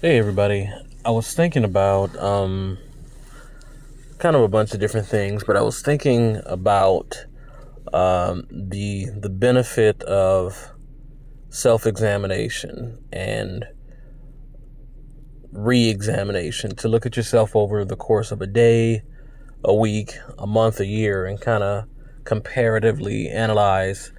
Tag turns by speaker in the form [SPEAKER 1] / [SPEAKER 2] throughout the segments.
[SPEAKER 1] Hey everybody. I was thinking about um kind of a bunch of different things, but I was thinking about um the the benefit of self-examination and re-examination to look at yourself over the course of a day, a week, a month, a year and kind of comparatively analyze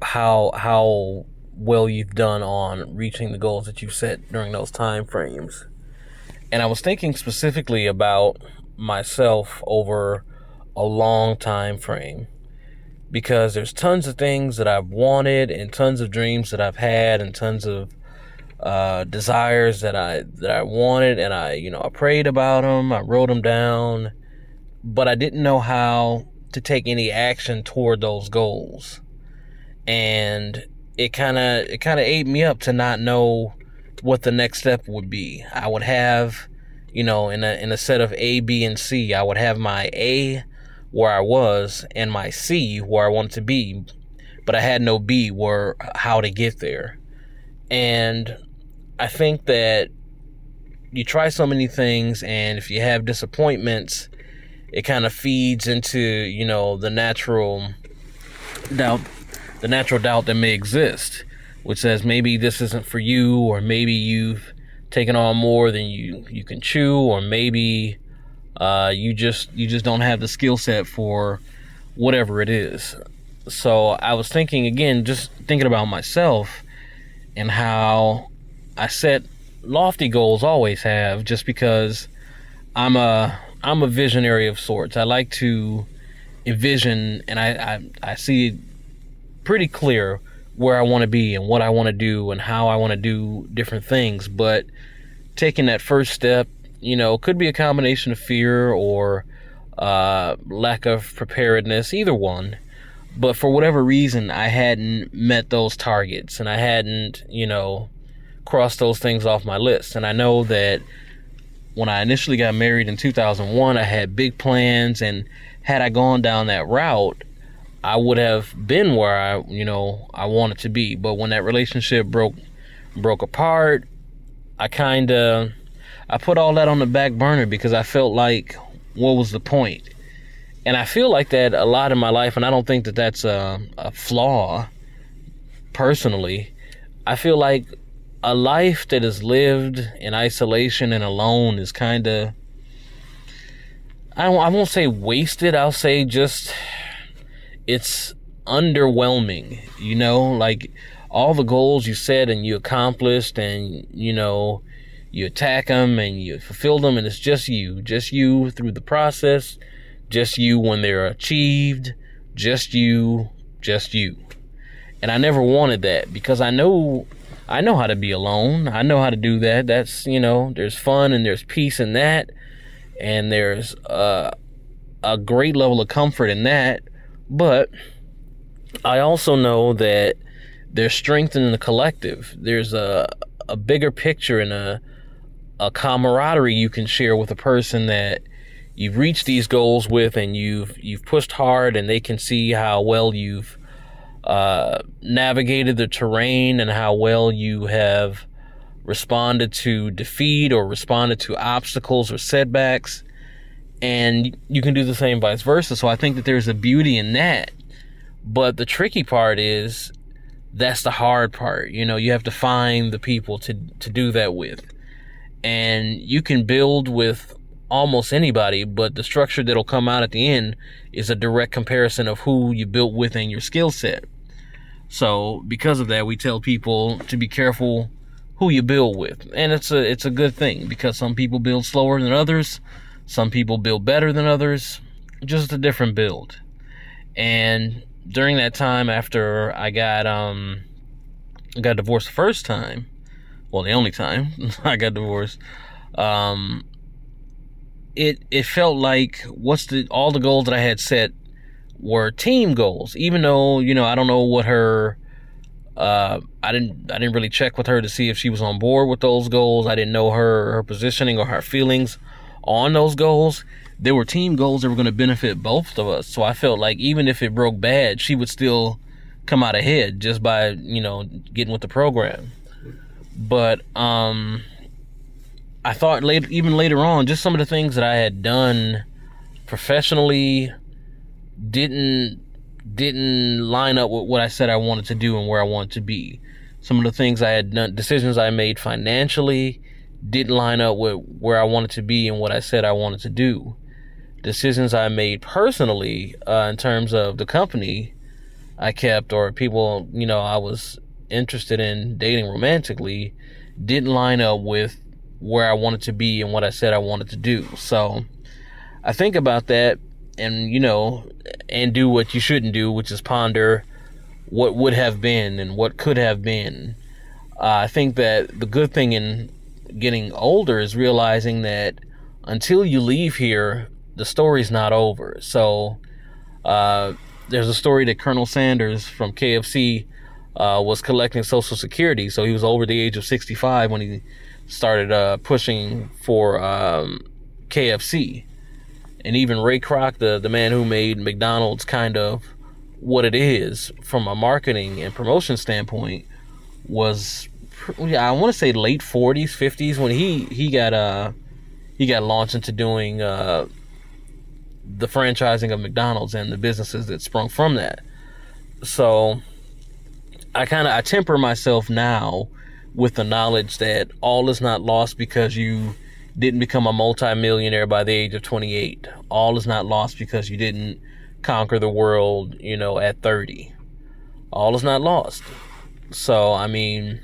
[SPEAKER 1] how how well you've done on reaching the goals that you've set during those time frames. And I was thinking specifically about myself over a long time frame because there's tons of things that I've wanted and tons of dreams that I've had and tons of uh, desires that I that I wanted and I you know I prayed about them I wrote them down but I didn't know how to take any action toward those goals and it kind of it kind of ate me up to not know what the next step would be. I would have, you know, in a in a set of A, B, and C, I would have my A where I was and my C where I wanted to be, but I had no B where how to get there. And I think that you try so many things and if you have disappointments, it kind of feeds into, you know, the natural doubt the natural doubt that may exist, which says maybe this isn't for you, or maybe you've taken on more than you you can chew, or maybe uh, you just you just don't have the skill set for whatever it is. So I was thinking again, just thinking about myself and how I set lofty goals, always have, just because I'm a I'm a visionary of sorts. I like to envision, and I I, I see pretty clear where I want to be and what I want to do and how I want to do different things. But taking that first step, you know, could be a combination of fear or uh, lack of preparedness, either one. But for whatever reason, I hadn't met those targets and I hadn't, you know, crossed those things off my list. And I know that when I initially got married in 2001, I had big plans. And had I gone down that route, I would have been where I, you know, I wanted to be. But when that relationship broke broke apart, I kind of I put all that on the back burner because I felt like what was the point? And I feel like that a lot in my life, and I don't think that that's a, a flaw personally. I feel like a life that is lived in isolation and alone is kind of I, I won't say wasted. I'll say just it's underwhelming, you know, like all the goals you set and you accomplished and, you know, you attack them and you fulfill them and it's just you, just you through the process, just you when they're achieved, just you, just you. And I never wanted that because I know I know how to be alone. I know how to do that. That's, you know, there's fun and there's peace in that and there's uh, a great level of comfort in that but I also know that there's strength in the collective. There's a a bigger picture and a a camaraderie you can share with a person that you've reached these goals with and you've you've pushed hard and they can see how well you've uh, navigated the terrain and how well you have responded to defeat or responded to obstacles or setbacks and you can do the same vice versa. So I think that there's a beauty in that. But the tricky part is that's the hard part. You know, you have to find the people to to do that with. And you can build with almost anybody, but the structure that'll come out at the end is a direct comparison of who you built with and your skill set. So, because of that, we tell people to be careful who you build with. And it's a it's a good thing because some people build slower than others, some people build better than others, just a different build. And during that time after I got um got divorced the first time, well the only time I got divorced, um it it felt like what's the all the goals that I had set were team goals, even though, you know, I don't know what her uh, I didn't I didn't really check with her to see if she was on board with those goals. I didn't know her her positioning or her feelings on those goals. There were team goals that were going to benefit both of us. So I felt like even if it broke bad, she would still come out ahead just by, you know, getting with the program. But um I thought later even later on just some of the things that I had done professionally didn't didn't line up with what I said I wanted to do and where I wanted to be. Some of the things I had done, decisions I made financially, didn't line up with where I wanted to be and what I said I wanted to do. Decisions I made personally, uh, in terms of the company I kept or people, you know, I was interested in dating romantically, didn't line up with where I wanted to be and what I said I wanted to do. So I think about that and you know and do what you shouldn't do which is ponder what would have been and what could have been uh, i think that the good thing in getting older is realizing that until you leave here the story's not over. So uh, there's a story that colonel sanders from kfc uh, was collecting social security. So he was over the age of 65 when he started uh, pushing for um, kfc and even Ray Kroc, the the man who made McDonald's kind of what it is from a marketing and promotion standpoint, was I want to say late 40s, 50s when he he got uh he got launched into doing uh the franchising of McDonald's and the businesses that sprung from that. So I kind of I temper myself now with the knowledge that all is not lost because you didn't become a multimillionaire by the age of 28. All is not lost because you didn't conquer the world, you know, at 30. All is not lost. So, I mean,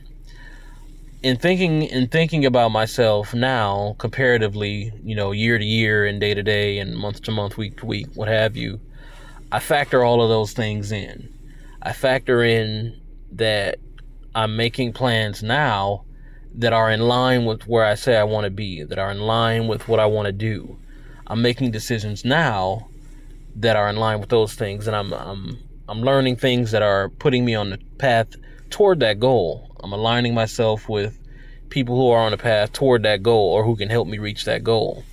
[SPEAKER 1] in thinking in thinking about myself now comparatively, you know, year to year and day to day and month to month, week to week, what have you, I factor all of those things in. I factor in that I'm making plans now that are in line with where I say I want to be, that are in line with what I want to do. I'm making decisions now that are in line with those things, and I'm I'm I'm learning things that are putting me on the path toward that goal. I'm aligning myself with people who are on the path toward that goal or who can help me reach that goal.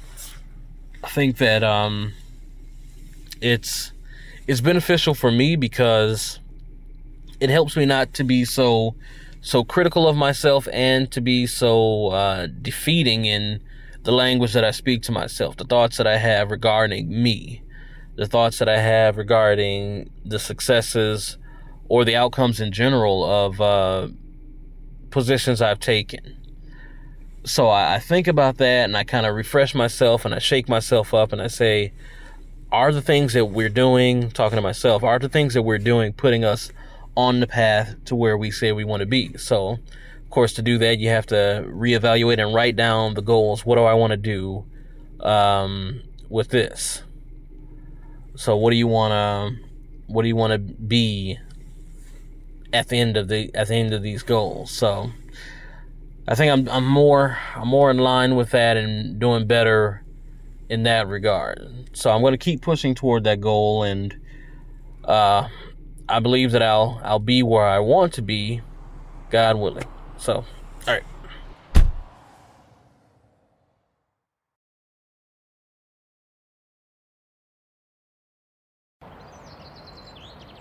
[SPEAKER 1] I think that um, it's it's beneficial for me because it helps me not to be so so critical of myself and to be so uh, defeating in the language that I speak to myself, the thoughts that I have regarding me, the thoughts that I have regarding the successes or the outcomes in general of uh, positions I've taken. So I, I think about that and I kind of refresh myself and I shake myself up and I say, are the things that we're doing, talking to myself, are the things that we're doing putting us on the path to where we say we want to be. So, of course, to do that, you have to reevaluate and write down the goals. What do I want to do um, with this? So, what do you want to what do you want to be at the end of the at the end of these goals? So, I think I'm I'm more I'm more in line with that and doing better in that regard. So I'm going to keep pushing toward that goal and uh, I believe that I'll I'll be where I want to be, God willing. So, all right.